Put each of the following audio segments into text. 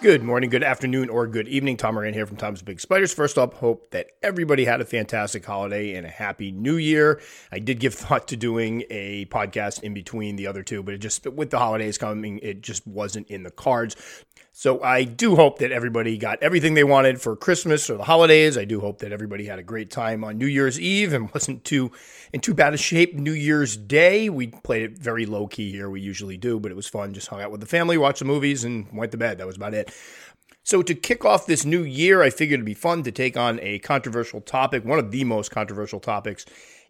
Good morning, good afternoon, or good evening. Tom Moran here from Tom's Big Spiders. First up, hope that everybody had a fantastic holiday and a happy new year. I did give thought to doing a podcast in between the other two, but it just, with the holidays coming, it just wasn't in the cards. So I do hope that everybody got everything they wanted for Christmas or the holidays. I do hope that everybody had a great time on New Year's Eve and wasn't too in too bad a shape New Year's Day. We played it very low key here. We usually do, but it was fun. Just hung out with the family, watched the movies, and went to bed. That was about it. So, to kick off this new year, I figured it'd be fun to take on a controversial topic, one of the most controversial topics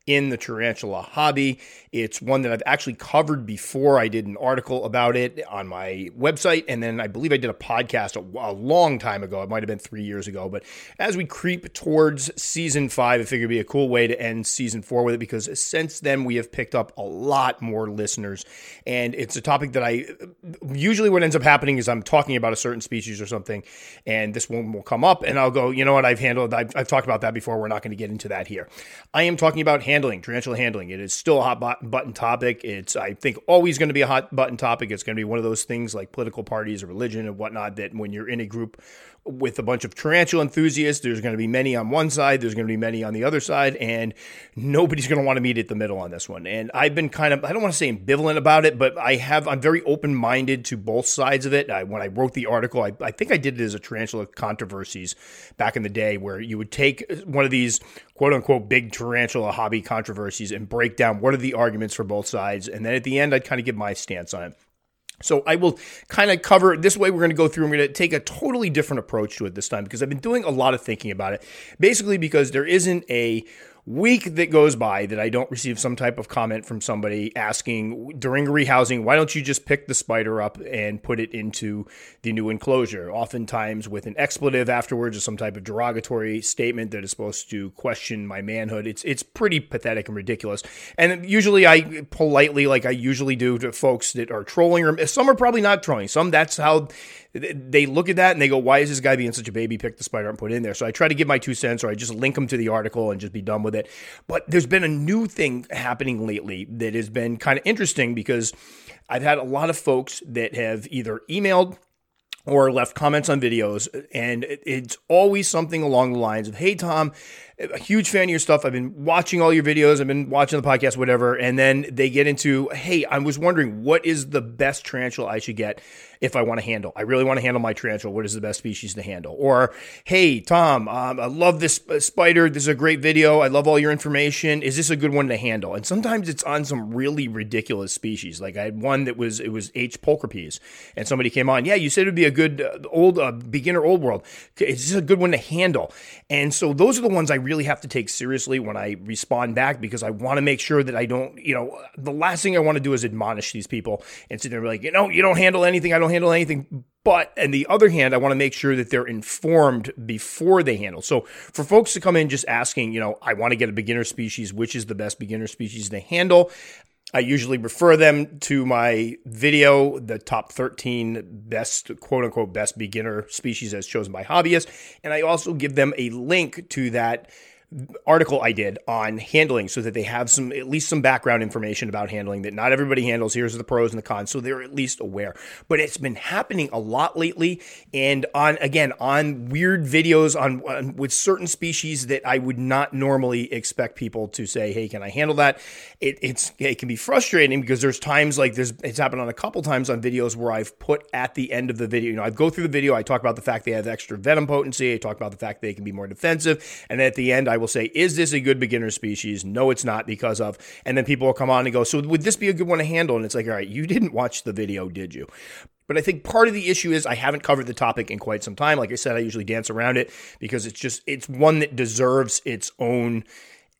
in the tarantula hobby. It's one that I've actually covered before. I did an article about it on my website, and then I believe I did a podcast a, a long time ago. It might have been three years ago. But as we creep towards season five, I figured it'd be a cool way to end season four with it because since then we have picked up a lot more listeners, and it's a topic that I usually what ends up happening is I'm talking about a certain species or something, and this one will come up, and I'll go, you know what, I've handled, I've, I've talked about that before. We're not going to get into that here. I am talking about hand handling, tarantula handling. It is still a hot button topic. It's, I think, always going to be a hot button topic. It's going to be one of those things like political parties or religion and whatnot that when you're in a group with a bunch of tarantula enthusiasts, there's going to be many on one side, there's going to be many on the other side, and nobody's going to want to meet at the middle on this one. And I've been kind of, I don't want to say ambivalent about it, but I have, I'm very open minded to both sides of it. I, when I wrote the article, I, I think I did it as a tarantula controversies back in the day where you would take one of these quote unquote big tarantula hobby controversies and break down what are the arguments for both sides. And then at the end, I'd kind of give my stance on it. So I will kind of cover this way. We're going to go through. I'm going to take a totally different approach to it this time because I've been doing a lot of thinking about it. Basically, because there isn't a week that goes by that I don't receive some type of comment from somebody asking during rehousing, why don't you just pick the spider up and put it into the new enclosure? Oftentimes with an expletive afterwards or some type of derogatory statement that is supposed to question my manhood. It's it's pretty pathetic and ridiculous. And usually I politely, like I usually do to folks that are trolling or some are probably not trolling. Some that's how they look at that and they go, why is this guy being such a baby? Pick the spider and put in there. So I try to give my two cents or I just link them to the article and just be done with it. But there's been a new thing happening lately that has been kind of interesting because I've had a lot of folks that have either emailed or left comments on videos, and it's always something along the lines of, Hey, Tom, a huge fan of your stuff. I've been watching all your videos. I've been watching the podcast, whatever. And then they get into, Hey, I was wondering what is the best tarantula I should get if I want to handle. I really want to handle my tarantula. What is the best species to handle? Or, hey, Tom, um, I love this spider. This is a great video. I love all your information. Is this a good one to handle? And sometimes it's on some really ridiculous species. Like I had one that was it was H pulchripes, and somebody came on. Yeah, you said it'd be a good uh, old uh, beginner old world. Is this a good one to handle? And so those are the ones I really have to take seriously when I respond back because I want to make sure that I don't. You know, the last thing I want to do is admonish these people and sit there and be like, you know, you don't handle anything. I don't handle anything. But on the other hand, I want to make sure that they're informed before they handle. So for folks to come in just asking, you know, I want to get a beginner species, which is the best beginner species to handle? I usually refer them to my video, the top 13 best, quote unquote, best beginner species as chosen by hobbyists. And I also give them a link to that article I did on handling so that they have some at least some background information about handling that not everybody handles. Here's the pros and the cons, so they're at least aware. But it's been happening a lot lately, and on again on weird videos on, on with certain species that I would not normally expect people to say, "Hey, can I handle that?" It, it's it can be frustrating because there's times like there's it's happened on a couple times on videos where I've put at the end of the video, you know, I go through the video, I talk about the fact they have extra venom potency, I talk about the fact they can be more defensive, and at the end I will say, is this a good beginner species? No, it's not because of. And then people will come on and go, so would this be a good one to handle? And it's like, all right, you didn't watch the video, did you? But I think part of the issue is I haven't covered the topic in quite some time. Like I said, I usually dance around it because it's just, it's one that deserves its own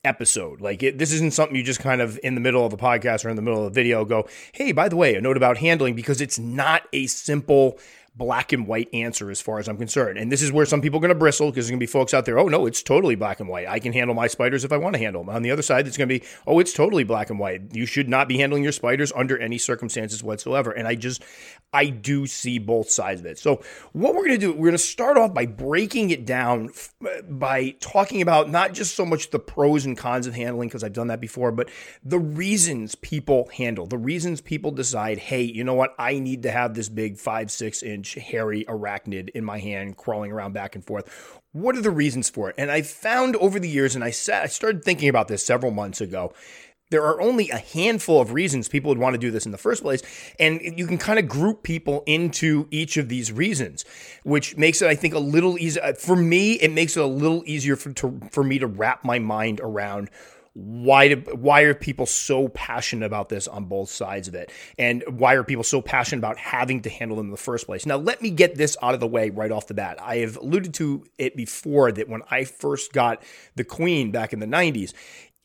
episode. Like it, this isn't something you just kind of in the middle of a podcast or in the middle of a video go, hey, by the way, a note about handling because it's not a simple black and white answer as far as I'm concerned. And this is where some people are going to bristle because there's going to be folks out there, oh, no, it's totally black and white. I can handle my spiders if I want to handle them. On the other side, it's going to be, oh, it's totally black and white. You should not be handling your spiders under any circumstances whatsoever. And I just, I do see both sides of it. So, what we're going to do, we're going to start off by breaking it down by talking about not just so much the pros and cons of handling, because I've done that before, but the reasons people handle, the reasons people decide, hey, you know what, I need to have this big five, six inch huge, hairy arachnid in my hand, crawling around back and forth. What are the reasons for it? And I found over the years, and I sat, I started thinking about this several months ago. There are only a handful of reasons people would want to do this in the first place. And you can kind of group people into each of these reasons, which makes it, I think, a little easier. Uh, for me, it makes it a little easier for, to, for me to wrap my mind around why do, why are people so passionate about this on both sides of it and why are people so passionate about having to handle them in the first place now let me get this out of the way right off the bat i have alluded to it before that when i first got the queen back in the 90s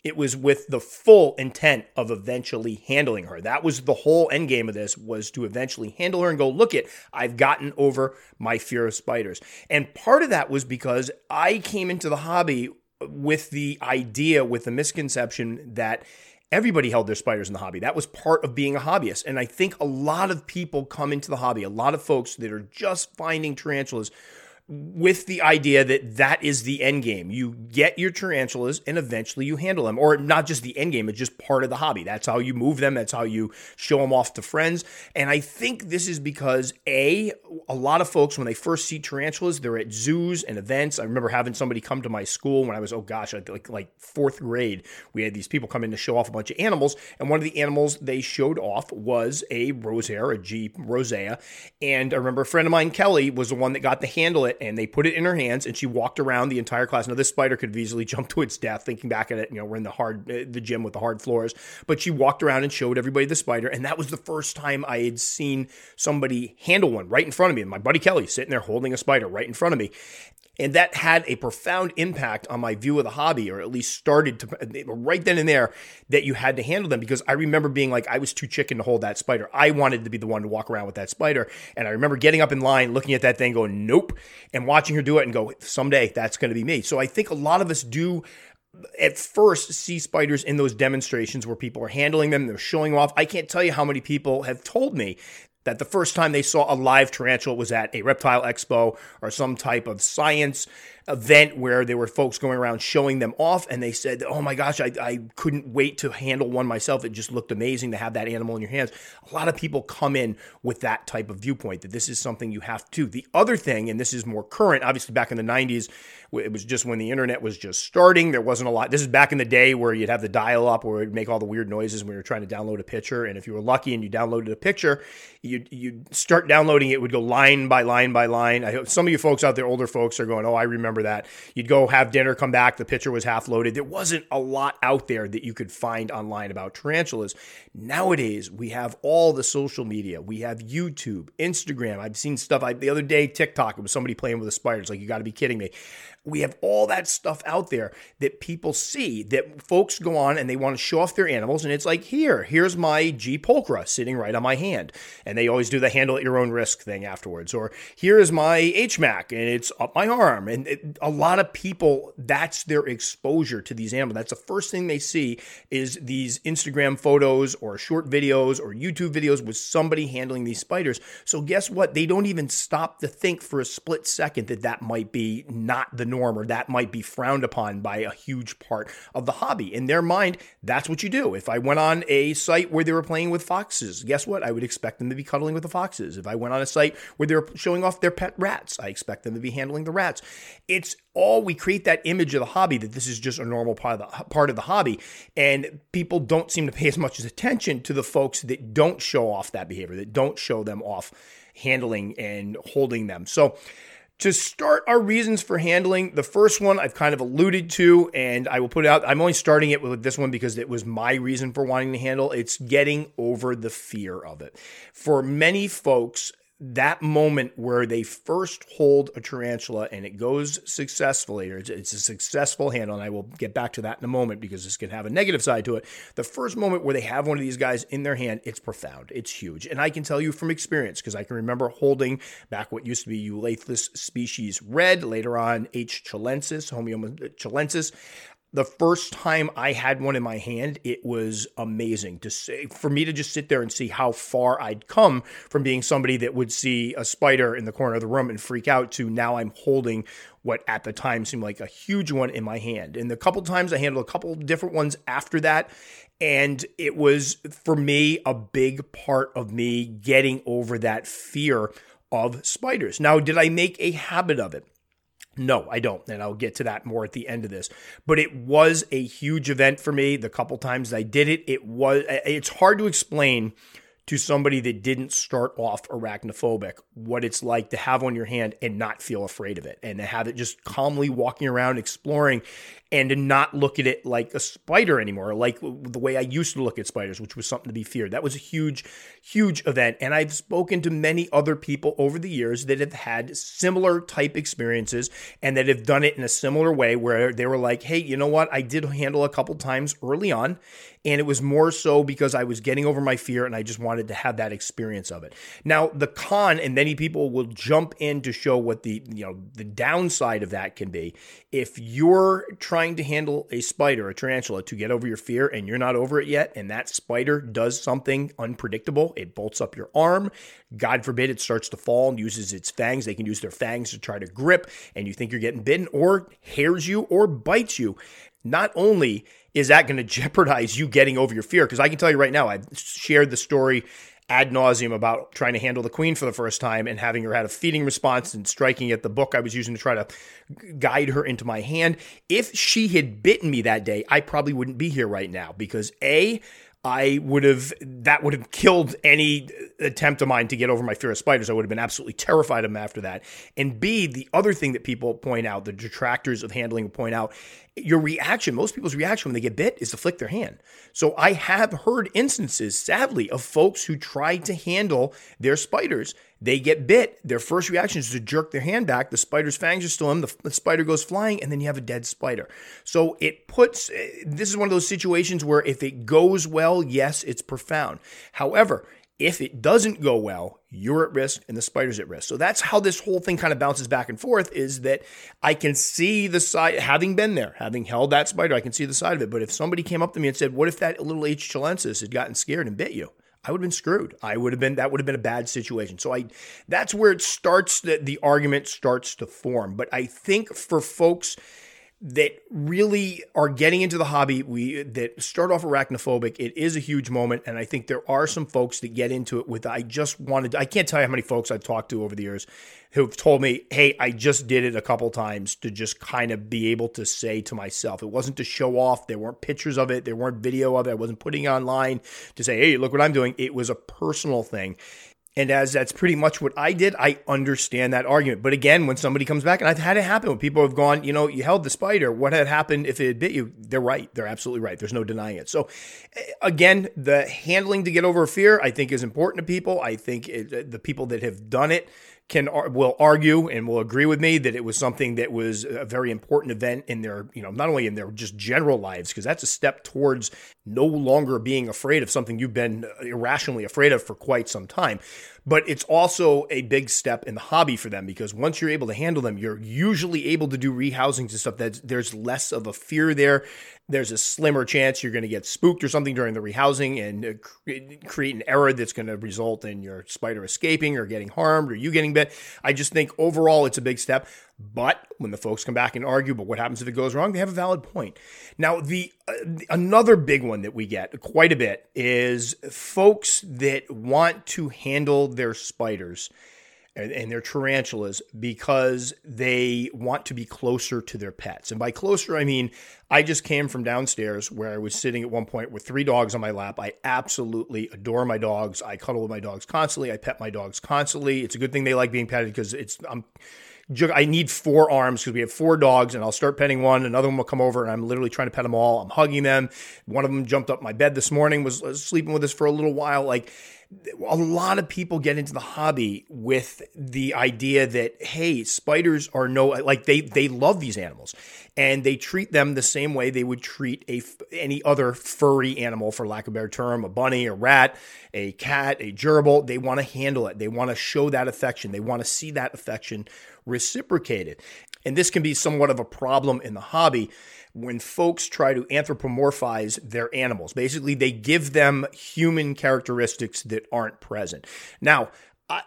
it was with the full intent of eventually handling her. That was the whole end game of this was to eventually handle her and go, look it, I've gotten over my fear of spiders. And part of that was because I came into the hobby with the idea, with the misconception that everybody held their spiders in the hobby. That was part of being a hobbyist. And I think a lot of people come into the hobby, a lot of folks that are just finding tarantulas with the idea that that is the end game. You get your tarantulas and eventually you handle them, or not just the end game, it's just part of the hobby. That's how you move them, that's how you show them off to friends. And I think this is because A, a lot of folks, when they first see tarantulas, they're at zoos and events. I remember having somebody come to my school when I was, oh gosh, like, like fourth grade. We had these people come in to show off a bunch of animals. And one of the animals they showed off was a rosehair, a G. rosea. And I remember a friend of mine, Kelly, was the one that got to handle it and they put it in her hands and she walked around the entire class. Now this spider could have easily jumped to its death. Thinking back at it, you know, we're in the hard uh, the gym with the hard floors, but she walked around and showed everybody the spider, and that was the first time I had seen somebody handle one right in front of me. And my buddy Kelly sitting there holding a spider right in front of me, and that had a profound impact on my view of the hobby, or at least started to right then and there that you had to handle them because I remember being like, I was too chicken to hold that spider. I wanted to be the one to walk around with that spider. And I remember getting up in line, looking at that thing, going, nope, and watching her do it and go, someday that's going to be me. So I think a lot of us do at first see spiders in those demonstrations where people are handling them, they're showing off. I can't tell you how many people have told me that the first time they saw a live tarantula was at a reptile expo or some type of science event where there were folks going around showing them off and they said, Oh my gosh, I, I couldn't wait to handle one myself. It just looked amazing to have that animal in your hands. A lot of people come in with that type of viewpoint that this is something you have to. The other thing, and this is more current, obviously back in the 90s, it was just when the internet was just starting. There wasn't a lot. This is back in the day where you'd have the dial up where it would make all the weird noises when you were trying to download a picture. And if you were lucky and you downloaded a picture, you'd, you'd start downloading it, it would go line by line by line. I hope some of you folks out there, older folks, are going, Oh, I remember that. You'd go have dinner, come back, the picture was half loaded. There wasn't a lot out there that you could find online about tarantulas. Nowadays, we have all the social media. We have YouTube, Instagram. I've seen stuff I, the other day, TikTok, it was somebody playing with a spider. It's like, you got to be kidding me we have all that stuff out there that people see that folks go on and they want to show off their animals and it's like here here's my g pulchra sitting right on my hand. And they always do the handle at your own risk thing afterwards or here is my H mac and it's up my arm. And it, a lot of people that's their exposure to these animals. That's the first thing they see is these instagram photos or short videos or youtube videos with somebody handling these spiders. So guess what? They don't even stop to think for a split second that that might be not the norm or that might be frowned upon by a huge part of the hobby. In their mind, that's what you do. If I went on a site where they were playing with foxes, guess what? I would expect them to be cuddling with the foxes. If I went on a site where they're showing off their pet rats, I expect them to be handling the rats. It's all we create that image of the hobby that this is just a normal part of the part of the hobby and people don't seem to pay as much attention to the folks that don't show off that behavior that don't show them off handling and holding them so to start our reasons for handling, the first one I've kind of alluded to, and I will put it out. I'm only starting it with this one because it was my reason for wanting to handle. It's getting over the fear of it. For many folks, that moment where they first hold a tarantula and it goes successfully, or it's, a successful handle, and I will get back to that in a moment because this can have a negative side to it. The first moment where they have one of these guys in their hand, it's profound, it's huge. And I can tell you from experience because I can remember holding back what used to be Euathlus species red, later on H. chilensis, Homoeomma chilensis the first time I had one in my hand, it was amazing to see for me to just sit there and see how far I'd come from being somebody that would see a spider in the corner of the room and freak out to now I'm holding what at the time seemed like a huge one in my hand. And the couple times I handled a couple different ones after that. And it was for me a big part of me getting over that fear of spiders. Now, did I make a habit of it? No, I don't. And I'll get to that more at the end of this. But it was a huge event for me. The couple times I did it, it was, it's hard to explain to somebody that didn't start off arachnophobic what it's like to have on your hand and not feel afraid of it and to have it just calmly walking around exploring and not look at it like a spider anymore, like the way I used to look at spiders, which was something to be feared. That was a huge, huge event. And I've spoken to many other people over the years that have had similar type experiences and that have done it in a similar way where they were like, hey, you know what? I did handle a couple times early on. And it was more so because I was getting over my fear and I just wanted to have that experience of it. Now, the con, and many people will jump in to show what the, you know, the downside of that can be. If you're trying trying to handle a spider, a tarantula, to get over your fear and you're not over it yet, and that spider does something unpredictable, it bolts up your arm. God forbid it starts to fall and uses its fangs. They can use their fangs to try to grip, and you think you're getting bitten, or hairs you, or bites you. Not only is that going to jeopardize you getting over your fear, because I can tell you right now, I've shared the story ad nauseum about trying to handle the queen for the first time and having her had a feeding response and striking at the book I was using to try to guide her into my hand. If she had bitten me that day, I probably wouldn't be here right now because A, I would have that would have killed any attempt of mine to get over my fear of spiders. I would have been absolutely terrified of them after that. And B, the other thing that people point out, the detractors of handling point out, your reaction, most people's reaction when they get bit is to flick their hand. So I have heard instances, sadly, of folks who try to handle their spiders they get bit. Their first reaction is to jerk their hand back. The spider's fangs are still in. The, the, spider goes flying, and then you have a dead spider. So it puts. Eh, this is one of those situations where if it goes well, yes, it's profound. However, if it doesn't go well, you're at risk and the spider's at risk. So that's how this whole thing kind of bounces back and forth is that I can see the side, having been there, having held that spider, I can see the side of it. But if somebody came up to me and said, What if that little H. chilensis had gotten scared and bit you? I would have been screwed. I would have been that would have been a bad situation. So I that's where it starts that the argument starts to form. But I think for folks that really are getting into the hobby, we that start off arachnophobic, it is a huge moment. And I think there are some folks that get into it with I just wanted I can't tell you how many folks I've talked to over the years who've told me, hey, I just did it a couple times to just kind of be able to say to myself, it wasn't to show off. There weren't pictures of it, there weren't video of it. I wasn't putting it online to say, hey, look what I'm doing. It was a personal thing. And as that's pretty much what I did, I understand that argument. But again, when somebody comes back, and I've had it happen when people have gone, you know, you held the spider. What had happened if it had bit you? They're right. They're absolutely right. There's no denying it. So, eh, again, the handling to get over fear, I think, is important to people. I think it, the people that have done it can will argue and will agree with me that it was something that was a very important event in their, you know, not only in their just general lives, because that's a step towards no longer being afraid of something you've been uh, irrationally afraid of for quite some time. But it's also a big step in the hobby for them because once you're able to handle them, you're usually able to do rehousings and stuff that there's less of a fear there there's a slimmer chance you're going to get spooked or something during the rehousing and uh, create an error that's going to result in your spider escaping or getting harmed or you getting bit. I just think overall it's a big step. But when the folks come back and argue, but what happens if it goes wrong? They have a valid point. Now, the uh, another big one that we get quite a bit is folks that want to handle their spiders and, and their tarantulas because they want to be closer to their pets. And by closer, I mean I just came from downstairs where I was sitting at one point with three dogs on my lap. I absolutely adore my dogs. I cuddle with my dogs constantly. I pet my dogs constantly. It's a good thing they like being petted because it's I'm I need four arms because we have four dogs, and I'll start petting one. Another one will come over, and I'm literally trying to pet them all. I'm hugging them. One of them jumped up my bed this morning, was, was sleeping with us for a little while. Like a lot of people get into the hobby with the idea that hey spiders are no like they they love these animals and they treat them the same way they would treat a any other furry animal for lack of a better term a bunny a rat a cat a gerbil they want to handle it they want to show that affection they want to see that affection reciprocated and this can be somewhat of a problem in the hobby when folks try to anthropomorphize their animals. Basically, they give them human characteristics that aren't present. Now, uh,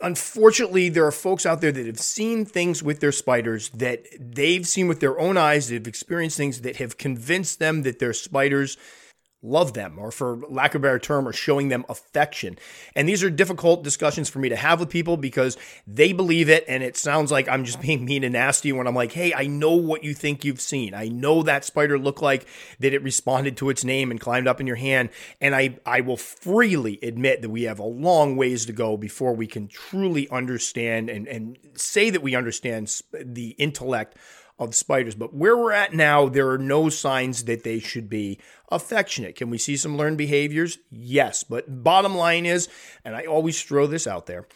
unfortunately, there are folks out there that have seen things with their spiders that they've seen with their own eyes, that have experienced things that have convinced them that their spiders love them or for lack of a better term or showing them affection. And these are difficult discussions for me to have with people because they believe it and it sounds like i'm just being mean and nasty when i'm like hey i know what you think you've seen. I know that spider looked like that it responded to its name and climbed up in your hand and i i will freely admit that we have a long ways to go before we can truly understand and and say that we understand the intellect of spiders. But where we're at now, there are no signs that they should be affectionate. Can we see some learned behaviors? Yes. But bottom line is, and I always throw this out there.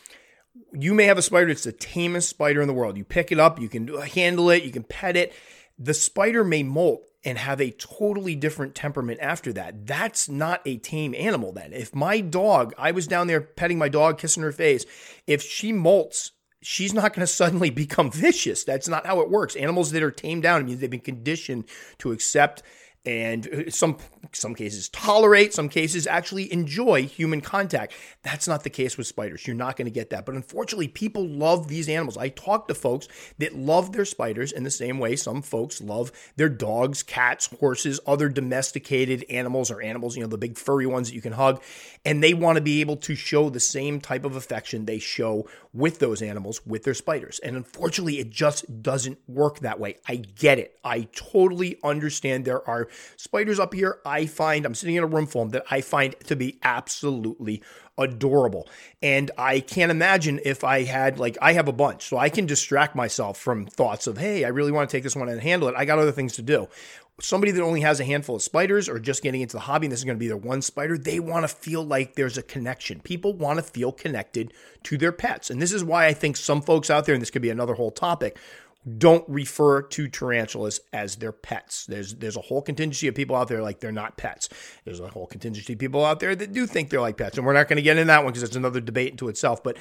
You may have a spider that's the tamest spider in the world. You pick it up, you can handle it, you can pet it. The spider may molt and have a totally different temperament after that. That's not a tame animal then. If my dog, I was down there petting my dog, kissing her face, if she molts she's not going to suddenly become vicious. That's not how it works. Animals that are tamed down means they've been conditioned to accept and uh, some some cases tolerate, some cases actually enjoy human contact. That's not the case with spiders. You're not going to get that. But unfortunately, people love these animals. I talk to folks that love their spiders in the same way some folks love their dogs, cats, horses, other domesticated animals or animals, you know, the big furry ones that you can hug, and they want to be able to show the same type of affection they show with those animals with their spiders. And unfortunately, it just doesn't work that way. I get it. I totally understand there are spiders up here I find, I'm sitting in a room full of them that I find to be absolutely adorable. And I can't imagine if I had, like, I have a bunch, so I can distract myself from thoughts of, hey, I really want to take this one and handle it. I got other things to do. Somebody that only has a handful of spiders or just getting into the hobby and this is going to be their one spider, they want to feel like there's a connection. People want to feel connected to their pets. And this is why I think some folks out there, and this could be another whole topic, don't refer to tarantulas as their pets. There's there's a whole contingency of people out there like they're not pets. There's a whole contingency of people out there that do think they're like pets, and we're not going to get into that one because it's another debate into itself. But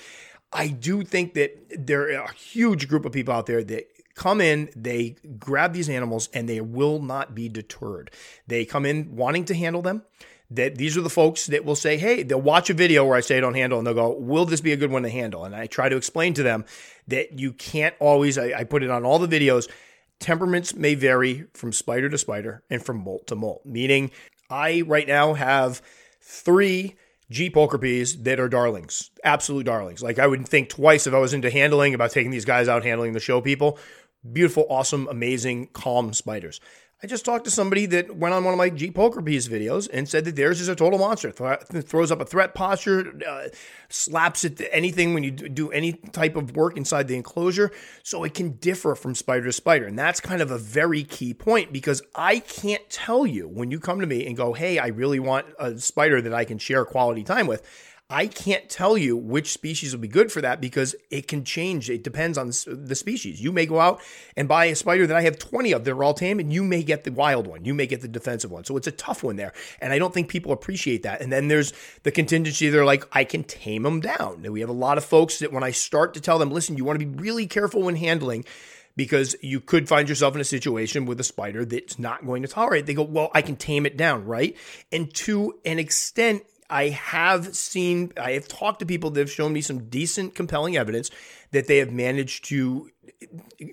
I do think that there are a huge group of people out there that come in, they grab these animals, and they will not be deterred. They come in wanting to handle them that these are the folks that will say, hey, they'll watch a video where I say don't handle, and they'll go, will this be a good one to handle? And I try to explain to them that you can't always, I, I put it on all the videos, temperaments may vary from spider to spider and from molt to molt, meaning I right now have three G pulchripes that are darlings, absolute darlings. Like I would think twice if I was into handling about taking these guys out handling the show people. Beautiful, awesome, amazing, calm spiders. I just talked to somebody that went on one of my G pulchripes videos and said that theirs is a total monster. Th- throws up a threat posture, uh, slaps at anything when you do any type of work inside the enclosure. So it can differ from spider to spider. And that's kind of a very key point because I can't tell you when you come to me and go, hey, I really want a spider that I can share quality time with. I can't tell you which species will be good for that because it can change. It depends on the species. You may go out and buy a spider that I have 20 of that are all tame, and you may get the wild one. You may get the defensive one. So it's a tough one there. And I don't think people appreciate that. And then there's the contingency. They're like, I can tame them down. And we have a lot of folks that when I start to tell them, listen, you want to be really careful when handling because you could find yourself in a situation with a spider that's not going to tolerate. They go, well, I can tame it down, right? And to an extent, I have seen, I have talked to people that have shown me some decent, compelling evidence that they have managed to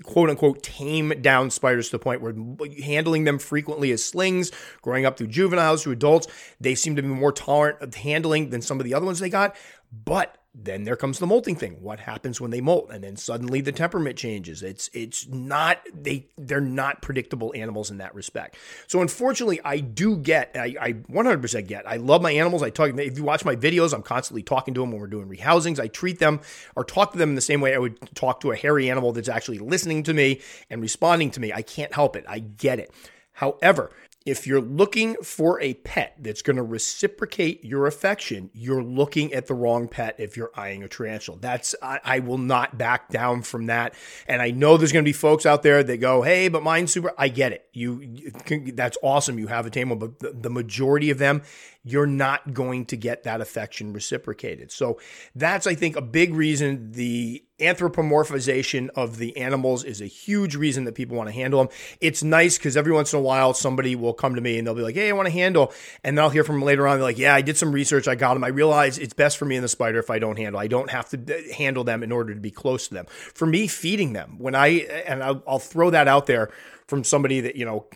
quote unquote tame down spiders to the point where handling them frequently as slings, growing up through juveniles to adults, they seem to be more tolerant of handling than some of the other ones they got. But then there comes the molting thing. What happens when they molt? And then suddenly the temperament changes. It's it's not they they're not predictable animals in that respect. So unfortunately, I do get I, I 100% get. I love my animals. I talk if you watch my videos, I'm constantly talking to them when we're doing rehousings. I treat them or talk to them in the same way I would talk to a hairy animal that's actually listening to me and responding to me. I can't help it. I get it. However, if you're looking for a pet that's going to reciprocate your affection, you're looking at the wrong pet if you're eyeing a tarantula. That's I, I, will not back down from that. And I know there's going to be folks out there that go, "Hey, but mine's super." I get it. You, that's awesome. You have a tame one, but the, the majority of them, you're not going to get that affection reciprocated. So that's I think a big reason the anthropomorphization of the animals is a huge reason that people want to handle them. It's nice because every once in a while somebody will come to me and they'll be like, "Hey, I want to handle," and then I'll hear from them later on. They're like, "Yeah, I did some research. I got them. I realize it's best for me and the spider if I don't handle. I don't have to uh, handle them in order to be close to them. For me, feeding them when I and I'll, I'll throw that out there from somebody that, you know,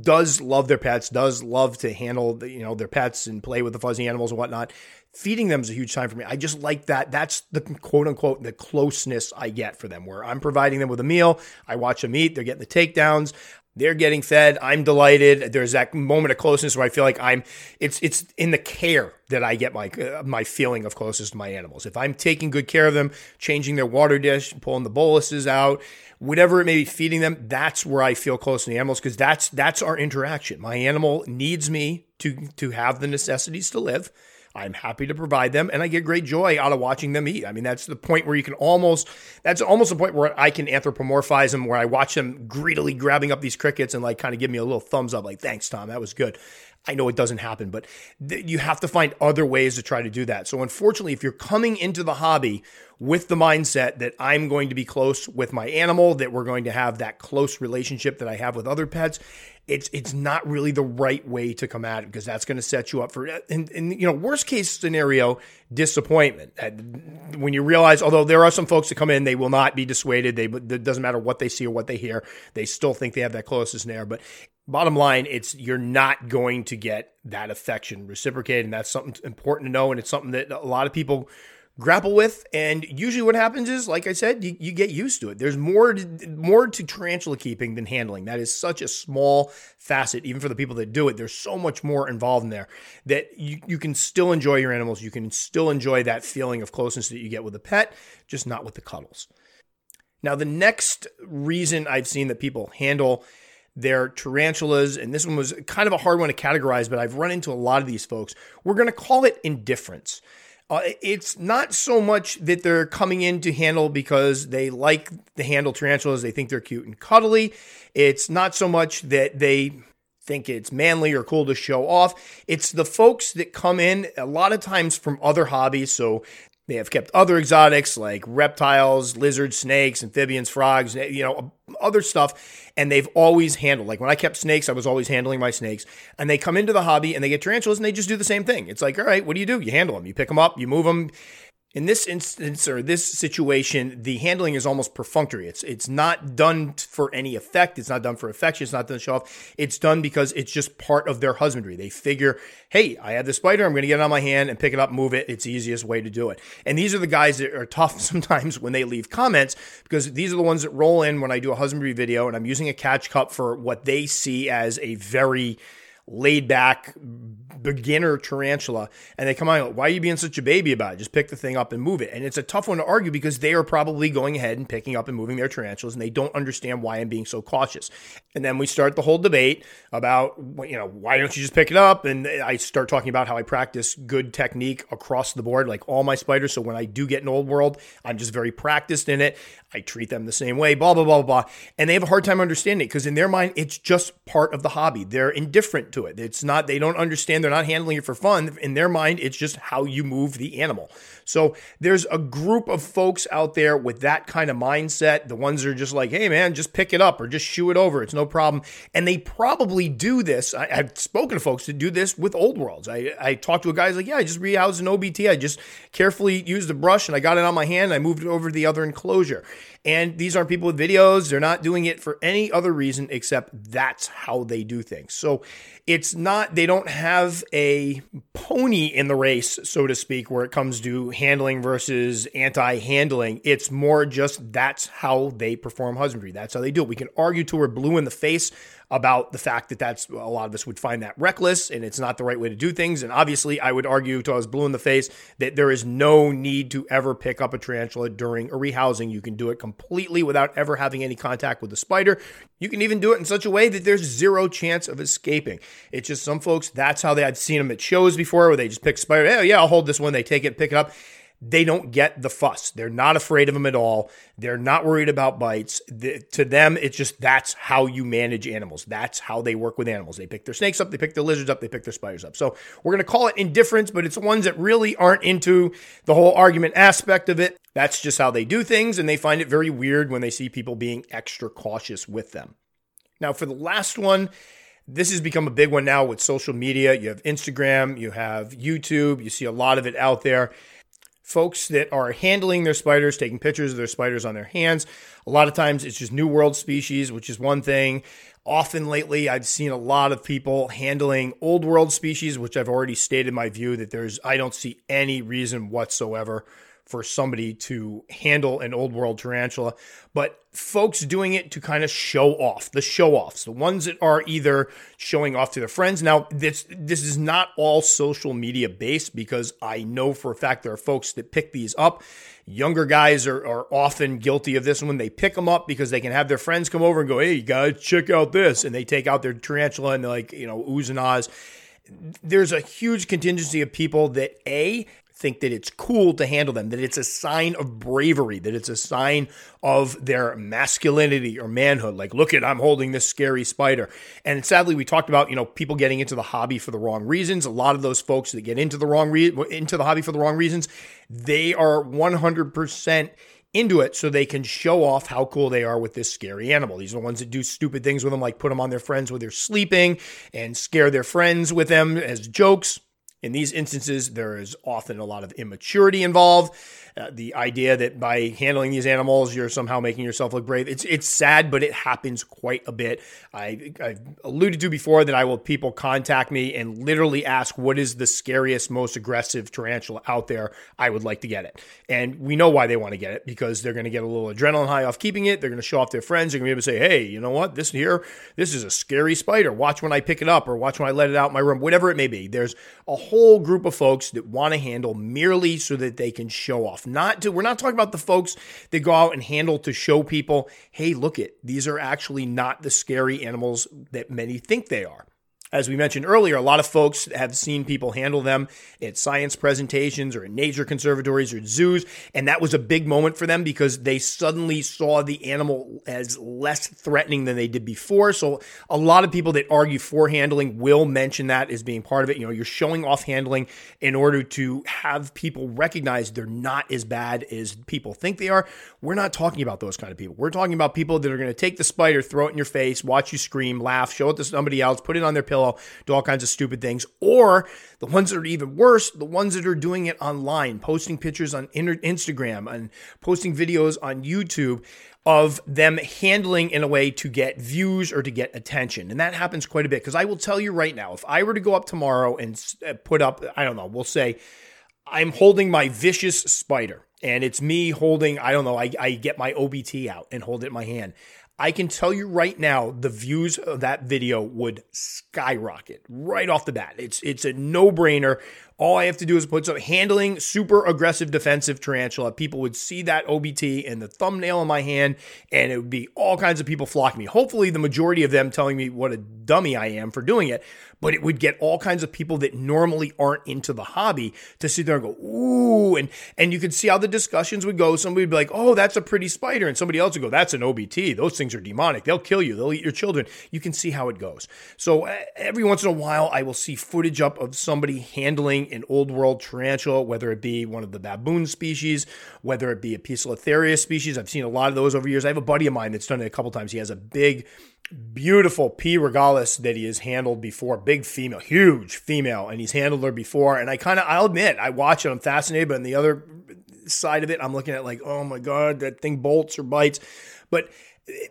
does love their pets, does love to handle, the, you know, their pets and play with the fuzzy animals and whatnot. Feeding them is a huge time for me. I just like that. That's the quote unquote the closeness I get for them, where I'm providing them with a meal. I watch them eat. They're getting the takedowns. They're getting fed. I'm delighted. There's that moment of closeness where I feel like I'm. It's it's in the care that I get my uh, my feeling of closeness to my animals. If I'm taking good care of them, changing their water dish, pulling the boluses out, whatever it may be, feeding them, that's where I feel close to the animals because that's that's our interaction. My animal needs me to to have the necessities to live. I'm happy to provide them and I get great joy out of watching them eat. I mean, that's the point where you can almost, that's almost the point where I can anthropomorphize them, where I watch them greedily grabbing up these crickets and like kind of give me a little thumbs up, like, thanks, Tom, that was good. I know it doesn't happen, but th- you have to find other ways to try to do that. So, unfortunately, if you're coming into the hobby with the mindset that I'm going to be close with my animal, that we're going to have that close relationship that I have with other pets, it's it's not really the right way to come at it because that's going to set you up for and, and you know worst case scenario disappointment. When you realize although there are some folks that come in they will not be dissuaded they it doesn't matter what they see or what they hear they still think they have that closest there but bottom line it's you're not going to get that affection reciprocated and that's something important to know and it's something that a lot of people grapple with. And usually, what happens is, like I said, you, you get used to it. There's more to, more to tarantula keeping than handling. That is such a small facet, even for the people that do it. There's so much more involved in there that you, you can still enjoy your animals. You can still enjoy that feeling of closeness that you get with a pet, just not with the cuddles. Now, the next reason I've seen that people handle their tarantulas, and this one was kind of a hard one to categorize, but I've run into a lot of these folks. We're going to call it indifference. Uh, it's not so much that they're coming in to handle because they like the handle tarantulas, they think they're cute and cuddly. It's not so much that they think it's manly or cool to show off. It's the folks that come in a lot of times from other hobbies. So they have kept other exotics like reptiles, lizards, snakes, amphibians, frogs, eh, you know, um, other stuff. And they've always handled, like when I kept snakes, I was always handling my snakes. And they come into the hobby and they get tarantulas and they just do the same thing. It's like, all right, what do you do? You handle them, you pick them up, you move them in this instance or this situation, the handling is almost perfunctory. It's it's not done for any effect. It's not done for affection. It's not done to show off. It's done because it's just part of their husbandry. They figure, hey, I have the spider. I'm going to get it on my hand and pick it up, move it. It's the easiest way to do it. And these are the guys that are tough sometimes when they leave comments because these are the ones that roll in when I do a husbandry video and I'm using a catch cup for what they see as a very laid back beginner tarantula and they come on why are you being such a baby about it? Just pick the thing up and move it. And it's a tough one to argue because they are probably going ahead and picking up and moving their tarantulas and they don't understand why i'm being so cautious. And then we start the whole debate about you know why don't you just pick it up? And i start talking about how i practice good technique across the board like all my spiders. So when i do get an old world i'm just very practiced in it. I treat them the same way blah blah blah blah and they have a hard time understanding it because in their mind it's just part of the hobby. They're indifferent to it it's not they don't understand they're not handling it for fun. In their mind, it's just how you move the animal. So there's a group of folks out there with that kind of mindset. The ones that are just like, hey, man, just pick it up or just shoo it over. It's no problem. And they probably do this. I, have spoken to folks that do this with old worlds. I, I talked to a guy like, yeah, I just rehoused an OBT. I just carefully used the brush and I got it on my hand. I moved it over to the other enclosure. And these aren't people with videos. They're not doing it for any other reason except that's how they do things. So it's not, they don't have a pony in the race, so to speak, where it comes to handling versus anti handling. It's more just that's how they perform husbandry. That's how they do it. We can argue to we're blue in the face about the fact that that's a lot of us would find that reckless and it's not the right way to do things. And obviously, I would argue to was blue in the face that there is no need to ever pick up a tarantula during a rehousing. You can do it completely without ever having any contact with the spider. You can even do it in such a way that there's zero chance of escaping. It's just some folks, that's how they had seen them at shows before where they just pick spider. Yeah, I'll hold this one. They take it, pick it up they don't get the fuss. They're not afraid of them at all. They're not worried about bites. The, to them, it's just that's how you manage animals. That's how they work with animals. They pick their snakes up, they pick their lizards up, they pick their spiders up. So we're going to call it indifference, but it's ones that really aren't into the whole argument aspect of it. That's just how they do things, and they find it very weird when they see people being extra cautious with them. Now, for the last one, this has become a big one now with social media. You have Instagram, you have YouTube, you see a lot of it out there folks that are handling their spiders, taking pictures of their spiders on their hands. A lot of times it's just New World species, which is one thing. Often lately, I've seen a lot of people handling old world species, which I've already stated my view that there's, I don't see any reason whatsoever for somebody to handle an old world tarantula, but folks doing it to kind of show off, the show offs, the ones that are either showing off to their friends. Now, this this is not all social media based because I know for a fact there are folks that pick these up. Younger guys are, are often guilty of this when they pick them up because they can have their friends come over and go, Hey, you guys, check out this. And they take out their tarantula and they're like, you know, oohs and ahs there's a huge contingency of people that a think that it's cool to handle them, that it's a sign of bravery, that it's a sign of their masculinity or manhood. Like, look at, I'm holding this scary spider. And sadly, we talked about, you know, people getting into the hobby for the wrong reasons. A lot of those folks that get into the wrong, re- into the hobby for the wrong reasons, they are 100% into it so they can show off how cool they are with this scary animal. These are the ones that do stupid things with them, like put them on their friends when they're sleeping and scare their friends with them as jokes. In these instances, there is often a lot of immaturity involved. Uh, the idea that by handling these animals, you're somehow making yourself look brave. It's it's sad, but it happens quite a bit. I, I've alluded to before that I will people contact me and literally ask what is the scariest, most aggressive tarantula out there. I would like to get it, and we know why they want to get it because they're going to get a little adrenaline high off keeping it. They're going to show off their friends. They're going to be able to say, "Hey, you know what? This here, this is a scary spider. Watch when I pick it up, or watch when I let it out my room. Whatever it may be." There's a whole group of folks that want to handle merely so that they can show off not to, we're not talking about the folks that go out and handle to show people, hey, look it, these are actually not the scary animals that many think they are. As we mentioned earlier, a lot of folks have seen people handle them at science presentations or in nature conservatories or zoos, and that was a big moment for them because they suddenly saw the animal as less threatening than they did before. So a lot of people that argue for handling will mention that as being part of it. You know, you're showing off handling in order to have people recognize they're not as bad as people think they are. We're not talking about those kind of people. We're talking about people that are going to take the spider, throw it in your face, watch you scream, laugh, show it to somebody else, put it on their pillow pillow, do all kinds of stupid things. Or the ones that are even worse, the ones that are doing it online, posting pictures on Instagram and posting videos on YouTube of them handling in a way to get views or to get attention. And that happens quite a bit because I will tell you right now, if I were to go up tomorrow and uh, put up, I don't know, we'll say, I'm holding my vicious spider and it's me holding, I don't know, I, I get my OBT out and hold it in my hand. I can tell you right now, the views of that video would skyrocket right off the bat. It's it's a no brainer. All I have to do is put some handling super aggressive defensive tarantula. People would see that OBT and the thumbnail in my hand, and it would be all kinds of people flocking me. Hopefully, the majority of them telling me what a dummy I am for doing it but it would get all kinds of people that normally aren't into the hobby to sit there and go, ooh, and and you could see how the discussions would go. Somebody would be like, oh, that's a pretty spider, and somebody else would go, that's an OBT. Those things are demonic. They'll kill you. They'll eat your children. You can see how it goes. So every once in a while, I will see footage up of somebody handling an old world tarantula, whether it be one of the baboon species, whether it be a Poecilotheria species. I've seen a lot of those over years. I have a buddy of mine that's done it a couple times. He has a big beautiful P. regalis that he has handled before. Big female, huge female, and he's handled her before. And I kind of, I'll admit, I watch it, I'm fascinated, but on the other side of it, I'm looking at like, oh my God, that thing bolts or bites. But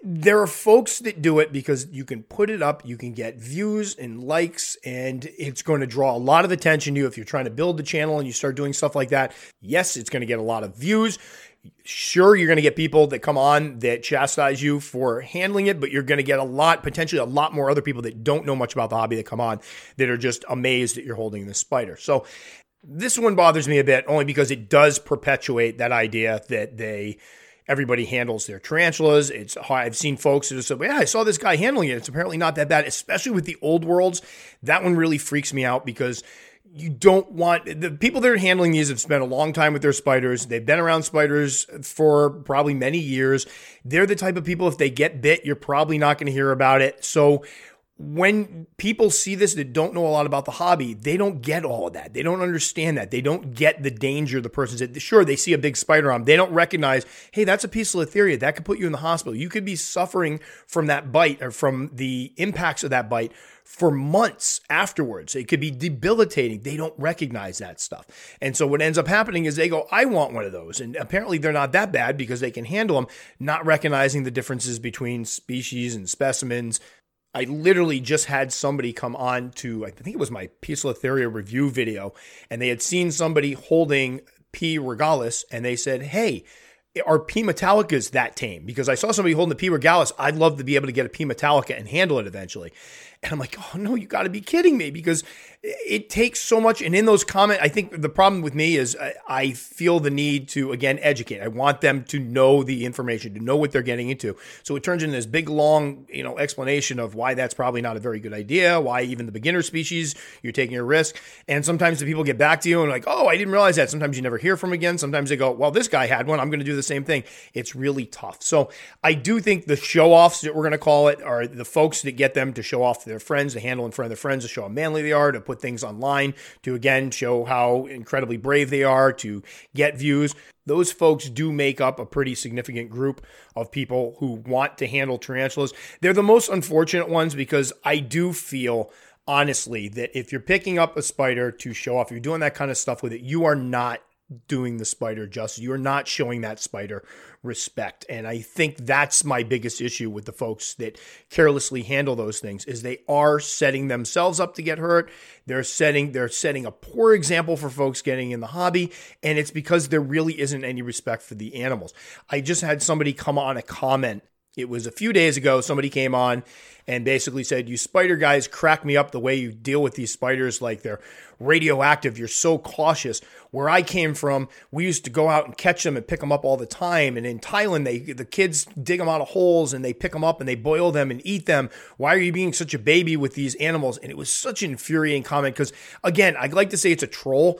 there are folks that do it because you can put it up, you can get views and likes, and it's going to draw a lot of attention to you if you're trying to build the channel and you start doing stuff like that. Yes, it's going to get a lot of views. Sure, you're going to get people that come on that chastise you for handling it, but you're going to get a lot, potentially a lot more other people that don't know much about the hobby that come on that are just amazed that you're holding this spider. So this one bothers me a bit only because it does perpetuate that idea that they everybody handles their tarantulas. It's I've seen folks that say, "Yeah, I saw this guy handling it. It's apparently not that bad." Especially with the old worlds, that one really freaks me out because you don't want the people that are handling these have spent a long time with their spiders. They've been around spiders for probably many years. They're the type of people, if they get bit, you're probably not going to hear about it. So when people see this that don't know a lot about the hobby, they don't get all of that. They don't understand that. They don't get the danger the person's in. Sure, they see a big spider arm. They don't recognize, hey, that's a Poecilotheria. That could put you in the hospital. You could be suffering from that bite or from the impacts of that bite for months afterwards. It could be debilitating. They don't recognize that stuff. And so what ends up happening is they go, I want one of those. And apparently they're not that bad because they can handle them, not recognizing the differences between species and specimens I literally just had somebody come on to, I think it was my Poecilotheria review video, and they had seen somebody holding P. regalis, and they said, Hey, are P Metallicas that tame? Because I saw somebody holding the P. regalis. I'd love to be able to get a P. Metallica and handle it eventually. And I'm like, oh no, you got to be kidding me because it takes so much. And in those comments, I think the problem with me is I feel the need to, again, educate. I want them to know the information, to know what they're getting into. So it turns into this big, long, you know, explanation of why that's probably not a very good idea, why even the beginner species, you're taking a risk. And sometimes the people get back to you and like, oh, I didn't realize that. Sometimes you never hear from again. Sometimes they go, well, this guy had one. I'm going to do the same thing. It's really tough. So I do think the show offs that we're going to call it are the folks that get them to show off to their friends, to handle in front of their friends, to show how manly they are, to put things online, to again show how incredibly brave they are, to get views. Those folks do make up a pretty significant group of people who want to handle tarantulas. They're the most unfortunate ones because I do feel honestly that if you're picking up a spider to show off, you're doing that kind of stuff with it, you are not doing the spider justice. You're not showing that spider respect. And I think that's my biggest issue with the folks that carelessly handle those things is they are setting themselves up to get hurt. They're setting they're setting a poor example for folks getting in the hobby and it's because there really isn't any respect for the animals. I just had somebody come on a comment it was a few days ago somebody came on and basically said, You spider guys crack me up the way you deal with these spiders like they're radioactive. You're so cautious. Where I came from, we used to go out and catch them and pick them up all the time. And in Thailand, they the kids dig them out of holes and they pick them up and they boil them and eat them. Why are you being such a baby with these animals? And it was such an infuriating comment because, again, I'd like to say it's a troll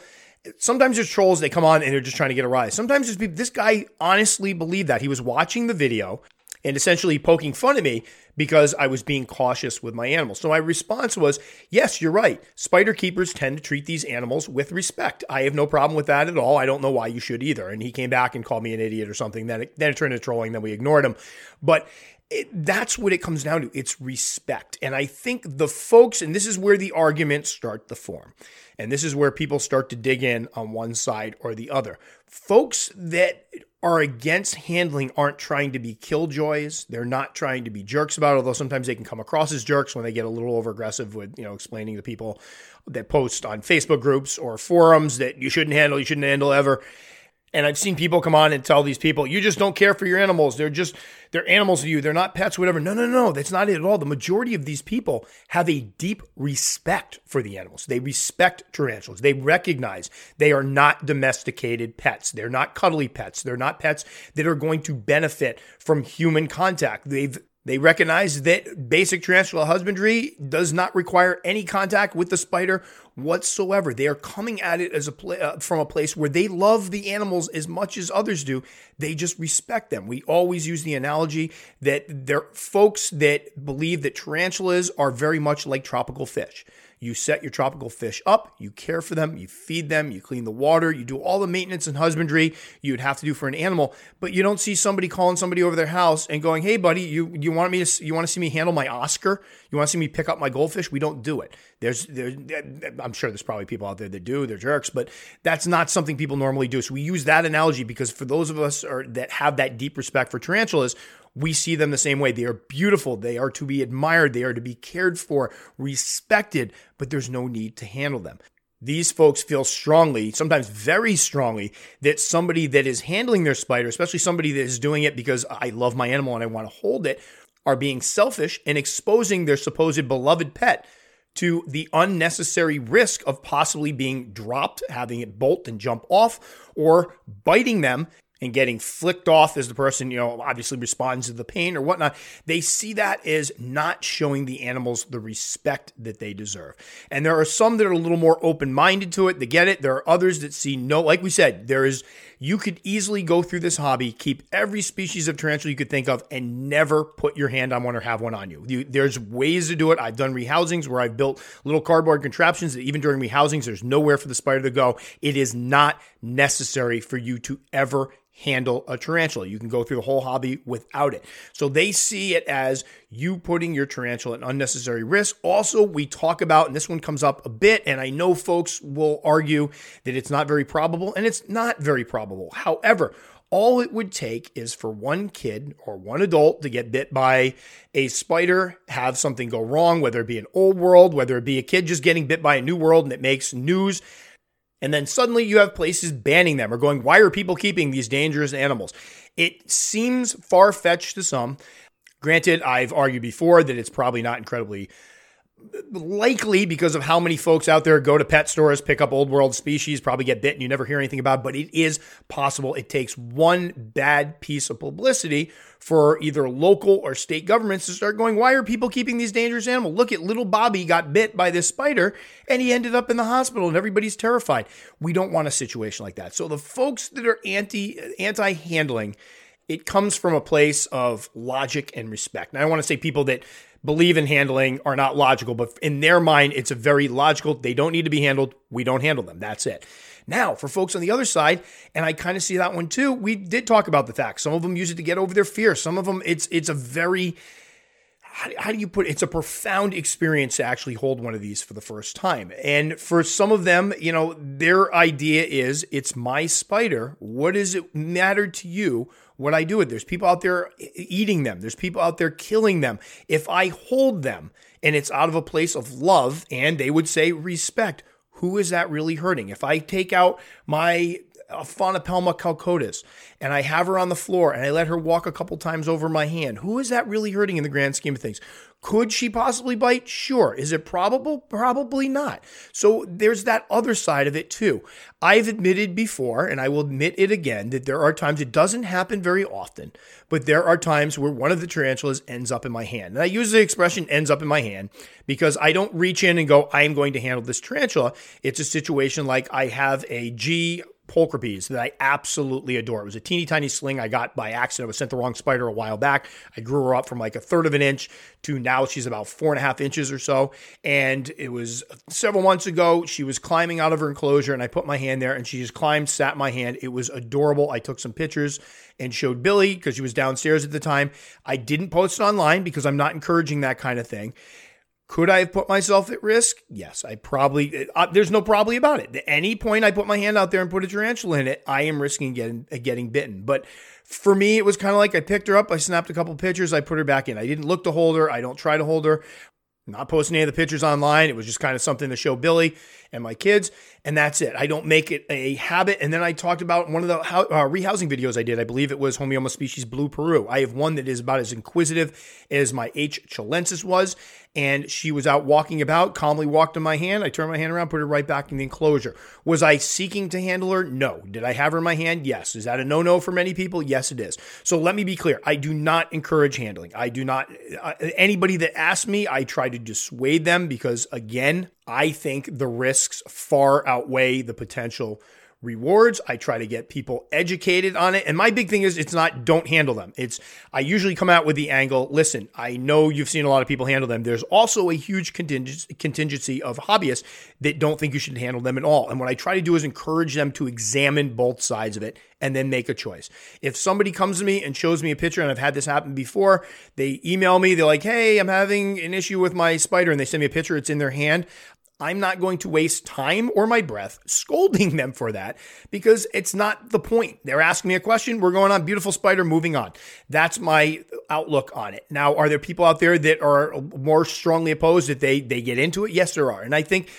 sometimes there's trolls they come on and they're just trying to get a rise sometimes there's people this guy honestly believed that he was watching the video and essentially poking fun at me because I was being cautious with my animals. So my response was, yes, you're right. Spider keepers tend to treat these animals with respect. I have no problem with that at all. I don't know why you should either. And he came back and called me an idiot or something. Then it, then it turned into trolling. Then we ignored him. But it, that's what it comes down to. It's respect. And I think the folks, and this is where the arguments start to form. And this is where people start to dig in on one side or the other. Folks that are against handling aren't trying to be killjoys. They're not trying to be jerks about it, although sometimes they can come across as jerks when they get a little over aggressive with, you know, explaining to people that post on Facebook groups or forums that you shouldn't handle, you shouldn't handle ever. And I've seen people come on and tell these people, you just don't care for your animals. They're just, they're animals to you. They're not pets, whatever. No, no, no. That's not it at all. The majority of these people have a deep respect for the animals. They respect tarantulas. They recognize they are not domesticated pets. They're not cuddly pets. They're not pets that are going to benefit from human contact. They've they recognize that basic tarantula husbandry does not require any contact with the spider whatsoever. They are coming at it as a pla- uh, from a place where they love the animals as much as others do. They just respect them. We always use the analogy that there folks that believe that tarantulas are very much like tropical fish. You set your tropical fish up, you care for them, you feed them, you clean the water, you do all the maintenance and husbandry you would have to do for an animal, but you don't see somebody calling somebody over their house and going, "Hey buddy, you you want me to you want to see me handle my Oscar? You want to see me pick up my goldfish?" We don't do it. There's there I'm sure there's probably people out there that do, they're jerks, but that's not something people normally do. So we use that analogy because for those of us are, that have that deep respect for tarantulas, we see them the same way. They are beautiful. They are to be admired. They are to be cared for, respected, but there's no need to handle them. These folks feel strongly, sometimes very strongly, that somebody that is handling their spider, especially somebody that is doing it because I love my animal and I want to hold it, are being selfish and exposing their supposed beloved pet to the unnecessary risk of possibly being dropped, having it bolt and jump off, or biting them and getting flicked off as the person, you know, obviously responds to the pain or whatnot, they see that as not showing the animals the respect that they deserve. And there are some that are a little more open minded to it, they get it. There are others that see no, like we said, there is, you could easily go through this hobby, keep every species of tarantula you could think of, and never put your hand on one or have one on you. you there's ways to do it. I've done rehousings where I've built little cardboard contraptions that even during rehousings, there's nowhere for the spider to go. It is not necessary for you to ever handle a tarantula. You can go through the whole hobby without it. So they see it as you putting your tarantula at unnecessary risk. Also, we talk about, and this one comes up a bit, and I know folks will argue that it's not very probable, and it's not very probable. However, All it would take is for one kid or one adult to get bit by a spider, have something go wrong, whether it be an old world, whether it be a kid just getting bit by a new world and it makes news. And then suddenly you have places banning them or going, why are people keeping these dangerous animals? It seems far fetched to some. Granted, I've argued before that it's probably not incredibly likely because of how many folks out there go to pet stores, pick up old world species, probably get bit and you never hear anything about, it, but it is possible. It takes one bad piece of publicity for either local or state governments to start going, why are people keeping these dangerous animals? Look at little Bobby got bit by this spider and he ended up in the hospital and everybody's terrified. We don't want a situation like that. So the folks that are anti anti handling it comes from a place of logic and respect. Now, I want to say people that believe in handling are not logical, but in their mind, it's a very logical. They don't need to be handled. We don't handle them. That's it. Now, for folks on the other side, and I kind of see that one too. We did talk about the fact some of them use it to get over their fear. Some of them, it's it's a very how, do you put it? It's a profound experience to actually hold one of these for the first time. And for some of them, you know, their idea is it's my spider. What does it matter to you what I do with? There's people out there eating them. There's people out there killing them. If I hold them and it's out of a place of love and they would say respect, who is that really hurting? If I take out my Aphonopelma chalcodes and I have her on the floor and I let her walk a couple times over my hand, who is that really hurting in the grand scheme of things? Could she possibly bite? Sure. Is it probable? Probably not. So there's that other side of it too. I've admitted before, and I will admit it again, that there are times it doesn't happen very often, but there are times where one of the tarantulas ends up in my hand. And I use the expression ends up in my hand because I don't reach in and go, I am going to handle this tarantula. It's a situation like I have a G Pulchripes that I absolutely adore. It was a teeny tiny sling I got by accident. I was sent the wrong spider a while back. I grew her up from like a third of an inch to now she's about four and a half inches or so. And it was several months ago. She was climbing out of her enclosure and I put my hand there and she just climbed, sat my hand. It was adorable. I took some pictures and showed Billy because she was downstairs at the time. I didn't post it online because I'm not encouraging that kind of thing. Could I have put myself at risk? Yes, I probably. Uh, there's no probably about it. At any point I put my hand out there and put a tarantula in it, I am risking getting uh, getting bitten. But for me, it was kind of like I picked her up, I snapped a couple pictures, I put her back in. I didn't look to hold her. I don't try to hold her. I'm not posting any of the pictures online. It was just kind of something to show Billy and my kids, and that's it. I don't make it a habit. And then I talked about one of the uh, rehousing videos I did. I believe it was Homoeomma species Blue Peru. I have one that is about as inquisitive as my H. chilensis was, and she was out walking about, calmly walked in my hand. I turned my hand around, put her right back in the enclosure. Was I seeking to handle her? No. Did I have her in my hand? Yes. Is that a no no for many people? Yes, it is. So let me be clear. I do not encourage handling. I do not, uh, anybody that asks me, I try to dissuade them because, again, I think the risks far outweigh the potential rewards. I try to get people educated on it. And my big thing is it's not don't handle them. It's I usually come out with the angle, listen, I know you've seen a lot of people handle them. There's also a huge contingency of hobbyists that don't think you should handle them at all. And what I try to do is encourage them to examine both sides of it and then make a choice. If somebody comes to me and shows me a picture, and I've had this happen before, they email me, they're like, hey, I'm having an issue with my spider, and they send me a picture, it's in their hand. I'm not going to waste time or my breath scolding them for that because it's not the point. They're asking me a question. We're going on beautiful spider, moving on. That's my outlook on it. Now, are there people out there that are more strongly opposed that they they get into it? Yes, there are. And I think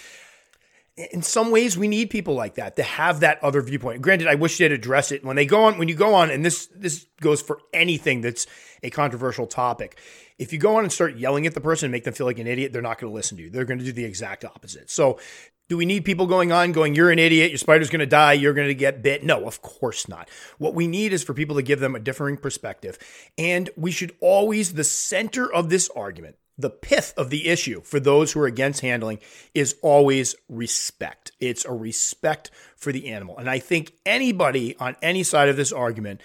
in some ways we need people like that to have that other viewpoint. Granted, I wish they'd address it when they go on when you go on and this this goes for anything that's a controversial topic if you go on and start yelling at the person and make them feel like an idiot, they're not going to listen to you. They're going to do the exact opposite. So, do we need people going on going, you're an idiot, your spider's going to die, you're going to get bit? No, of course not. What we need is for people to give them a differing perspective. And we should always, the center of this argument, the pith of the issue for those who are against handling is always respect. It's a respect for the animal. And I think anybody on any side of this argument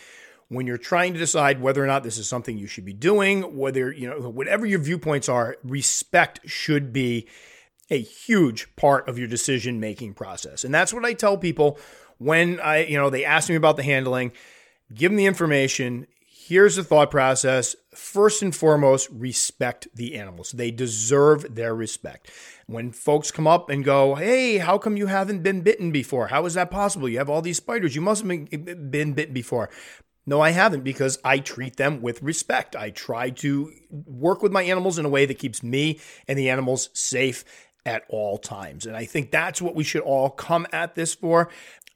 when you're trying to decide whether or not this is something you should be doing, whether, you know, whatever your viewpoints are, respect should be a huge part of your decision making process. And that's what I tell people when I, you know, they ask me about the handling, give them the information, Here's the thought process. First and foremost, respect the animals. They deserve their respect. When folks come up and go, Hey, how come you haven't been bitten before? How is that possible? You have all these spiders. You must have been, eh, eh, been bitten before. No, I haven't because I treat them with respect. I try to work with my animals in a way that keeps me and the animals safe at all times. And I think that's what we should all come at this for.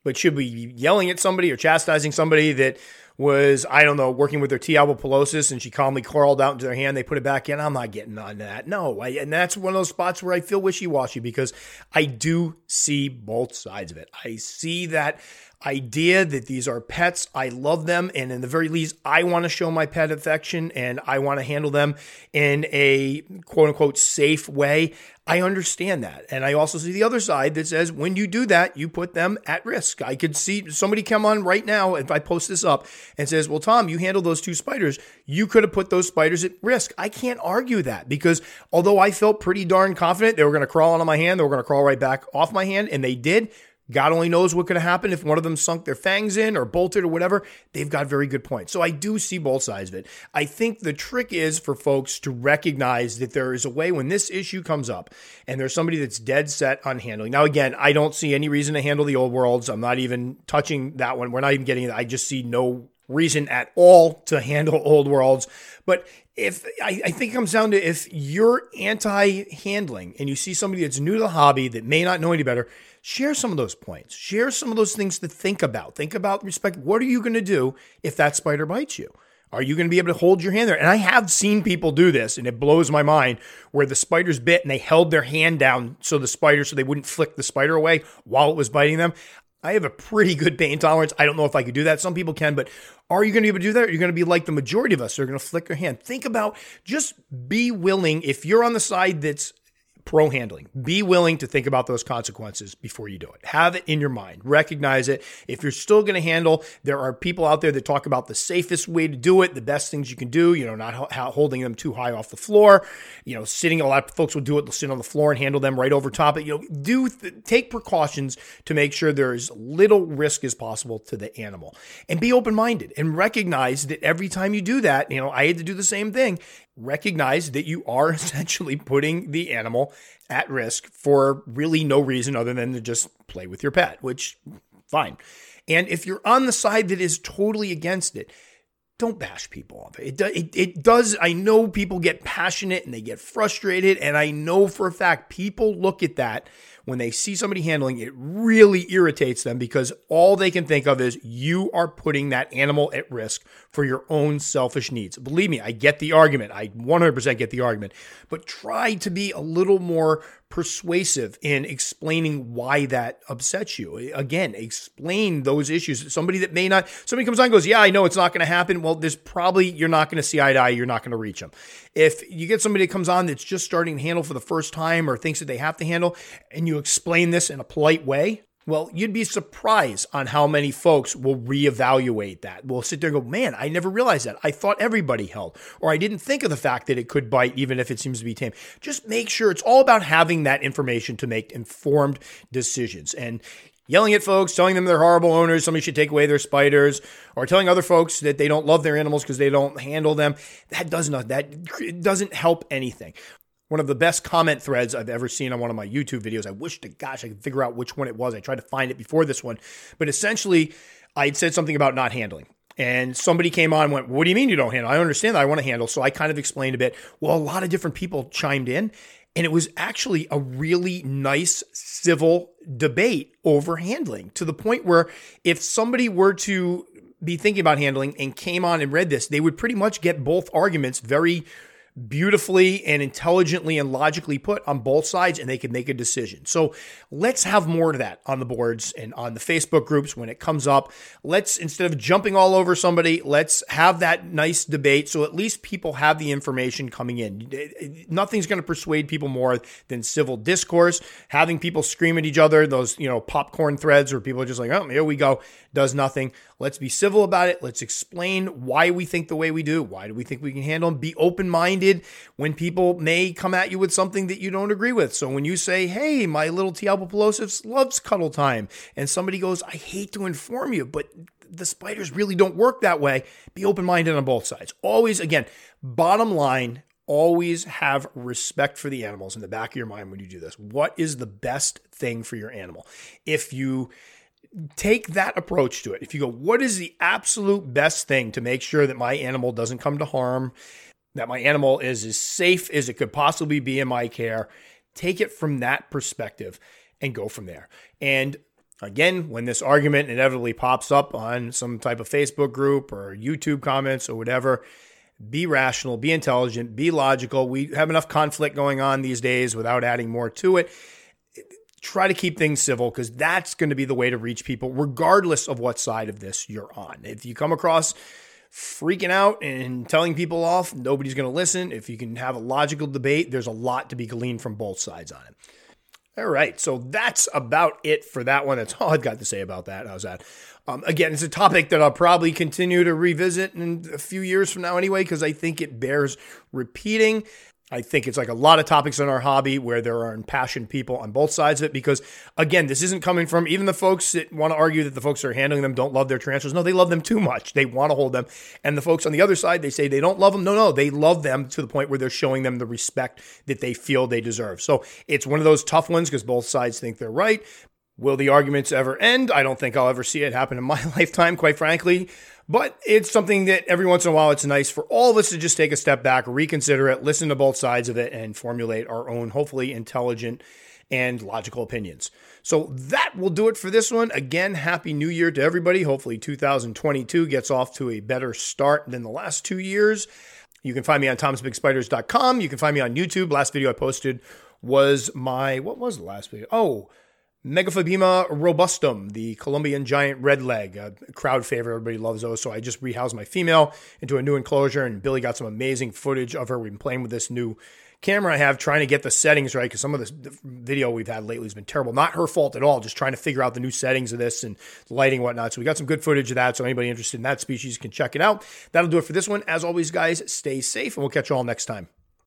But should be yelling at somebody or chastising somebody that was, I don't know, working with their T. albopilosus and she calmly crawled out into their hand, they put it back in? I'm not getting on that. No. I, and that's one of those spots where I feel wishy washy because I do see both sides of it. I see that idea that these are pets. I love them. And in the very least, I want to show my pet affection and I want to handle them in a quote unquote safe way. I understand that. And I also see the other side that says when you do that, you put them at risk. I could see somebody come on right now if I post this up and says, Well, Tom, you handled those two spiders. You could have put those spiders at risk. I can't argue that because although I felt pretty darn confident they were going to crawl onto my hand, they were going to crawl right back off my hand, and they did, God only knows what could have happened if one of them sunk their fangs in or bolted or whatever. They've got very good points. So I do see both sides of it. I think the trick is for folks to recognize that there is a way when this issue comes up and there's somebody that's dead set on handling. Now, again, I don't see any reason to handle the old worlds. I'm not even touching that one. We're not even getting it. I just see no reason at all to handle old worlds. But if I, I, think it comes down to if you're anti handling and you see somebody that's new to the hobby that may not know any better, share some of those points. Share some of those things to think about. Think about respect. What are you going to do if that spider bites you? Are you going to be able to hold your hand there? And I have seen people do this, and it blows my mind where the spider's bit and they held their hand down so the spider, so they wouldn't flick the spider away while it was biting them. I have a pretty good pain tolerance. I don't know if I could do that. Some people can, but are you going to be able to do that? Are going to be like the majority of us who are going to flick your hand? Think about just be willing. If you're on the side that's pro handling. Be willing to think about those consequences before you do it. Have it in your mind. Recognize it. If you're still going to handle, there are people out there that talk about the safest way to do it, the best things you can do, you know, not holding them too high off the floor, you know, sitting, a lot of folks will do it, they'll sit on the floor and handle them right over top it. You know, do take precautions to make sure there is little risk as possible to the animal and be open minded and recognize that every time you do that, you know, I had to do the same thing recognize that you are essentially putting the animal at risk for really no reason other than to just play with your pet, which fine. And if you're on the side that is totally against it, don't bash people off it. It, it. it does. I know people get passionate and they get frustrated. And I know for a fact people look at that when they see somebody handling it really irritates them because all they can think of is you are putting that animal at risk for your own selfish needs. Believe me, I get the argument. I 100% get the argument, but try to be a little more persuasive in explaining why that upsets you. Again, explain those issues. Somebody that may not, somebody comes on goes, Yeah, I know it's not going to happen. Well, there's probably, you're not going to see eye to eye. You're not going to reach them. If you get somebody that comes on that's just starting to handle for the first time or thinks that they have to handle, and you explain this in a polite way, well, you'd be surprised on how many folks will reevaluate that. Will sit there and go, man, I never realized that. I thought everybody held, or I didn't think of the fact that it could bite, even if it seems to be tame. Just make sure it's all about having that information to make informed decisions. And yelling at folks, telling them they're horrible owners, somebody should take away their spiders, or telling other folks that they don't love their animals because they don't handle them, that doesn't that doesn't help anything one of the best comment threads I've ever seen on one of my YouTube videos. I wish to gosh I could figure out which one it was. I tried to find it before this one, but essentially I had said something about not handling. And somebody came on and went, What do you mean you don't handle? I understand that I want to handle. So I kind of explained a bit. Well, a lot of different people chimed in, and it was actually a really nice civil debate over handling to the point where if somebody were to be thinking about handling and came on and read this, they would pretty much get both arguments very beautifully and intelligently and logically put on both sides and they can make a decision. So let's have more of that on the boards and on the Facebook groups when it comes up. Let's, instead of jumping all over somebody, let's have that nice debate so at least people have the information coming in. Nothing's going to persuade people more than civil discourse. Having people scream at each other, those, you know, popcorn threads where people are just like, oh, here we go, does nothing. Let's be civil about it. Let's explain why we think the way we do. Why do we think we can handle them? Be open minded when people may come at you with something that you don't agree with. So when you say, hey, my little T. albopilosus loves cuddle time, and somebody goes, I hate to inform you, but the spiders really don't work that way. Be open minded on both sides. Always, again, bottom line, always have respect for the animals in the back of your mind when you do this. What is the best thing for your animal? If you take that approach to it, if you go, what is the absolute best thing to make sure that my animal doesn't come to harm, that my animal is as safe as it could possibly be in my care, take it from that perspective and go from there. And again, when this argument inevitably pops up on some type of Facebook group or YouTube comments or whatever, be rational, be intelligent, be logical. We have enough conflict going on these days without adding more to it. Try to keep things civil because that's going to be the way to reach people, regardless of what side of this you're on. If you come across freaking out and telling people off, nobody's going to listen. If you can have a logical debate, there's a lot to be gleaned from both sides on it. All right, so that's about it for that one. That's all I've got to say about that. How's that? Um, again, it's a topic that I'll probably continue to revisit in a few years from now anyway, because I think it bears repeating. I think it's like a lot of topics in our hobby where there are impassioned people on both sides of it. Because again, this isn't coming from even the folks that want to argue that the folks that are handling them don't love their transfers. No, they love them too much. They want to hold them. And the folks on the other side, they say they don't love them. No, no, they love them to the point where they're showing them the respect that they feel they deserve. So it's one of those tough ones because both sides think they're right. Will the arguments ever end? I don't think I'll ever see it happen in my lifetime, quite frankly. But it's something that every once in a while it's nice for all of us to just take a step back, reconsider it, listen to both sides of it, and formulate our own, hopefully intelligent and logical opinions. So that will do it for this one. Again, happy new year to everybody. Hopefully 2022 gets off to a better start than the last two years. You can find me on tomsbigspiders.com. You can find me on YouTube. Last video I posted was my, what was the last video? Oh, Megaphobema robustum, the Colombian giant redleg, a crowd favorite. Everybody loves those. So I just rehoused my female into a new enclosure, and Billy got some amazing footage of her. We've been playing with this new camera I have, trying to get the settings right because some of the video we've had lately has been terrible. Not her fault at all, just trying to figure out the new settings of this and lighting and whatnot. So we got some good footage of that. So anybody interested in that species can check it out. That'll do it for this one. As always, guys, stay safe, and we'll catch you all next time.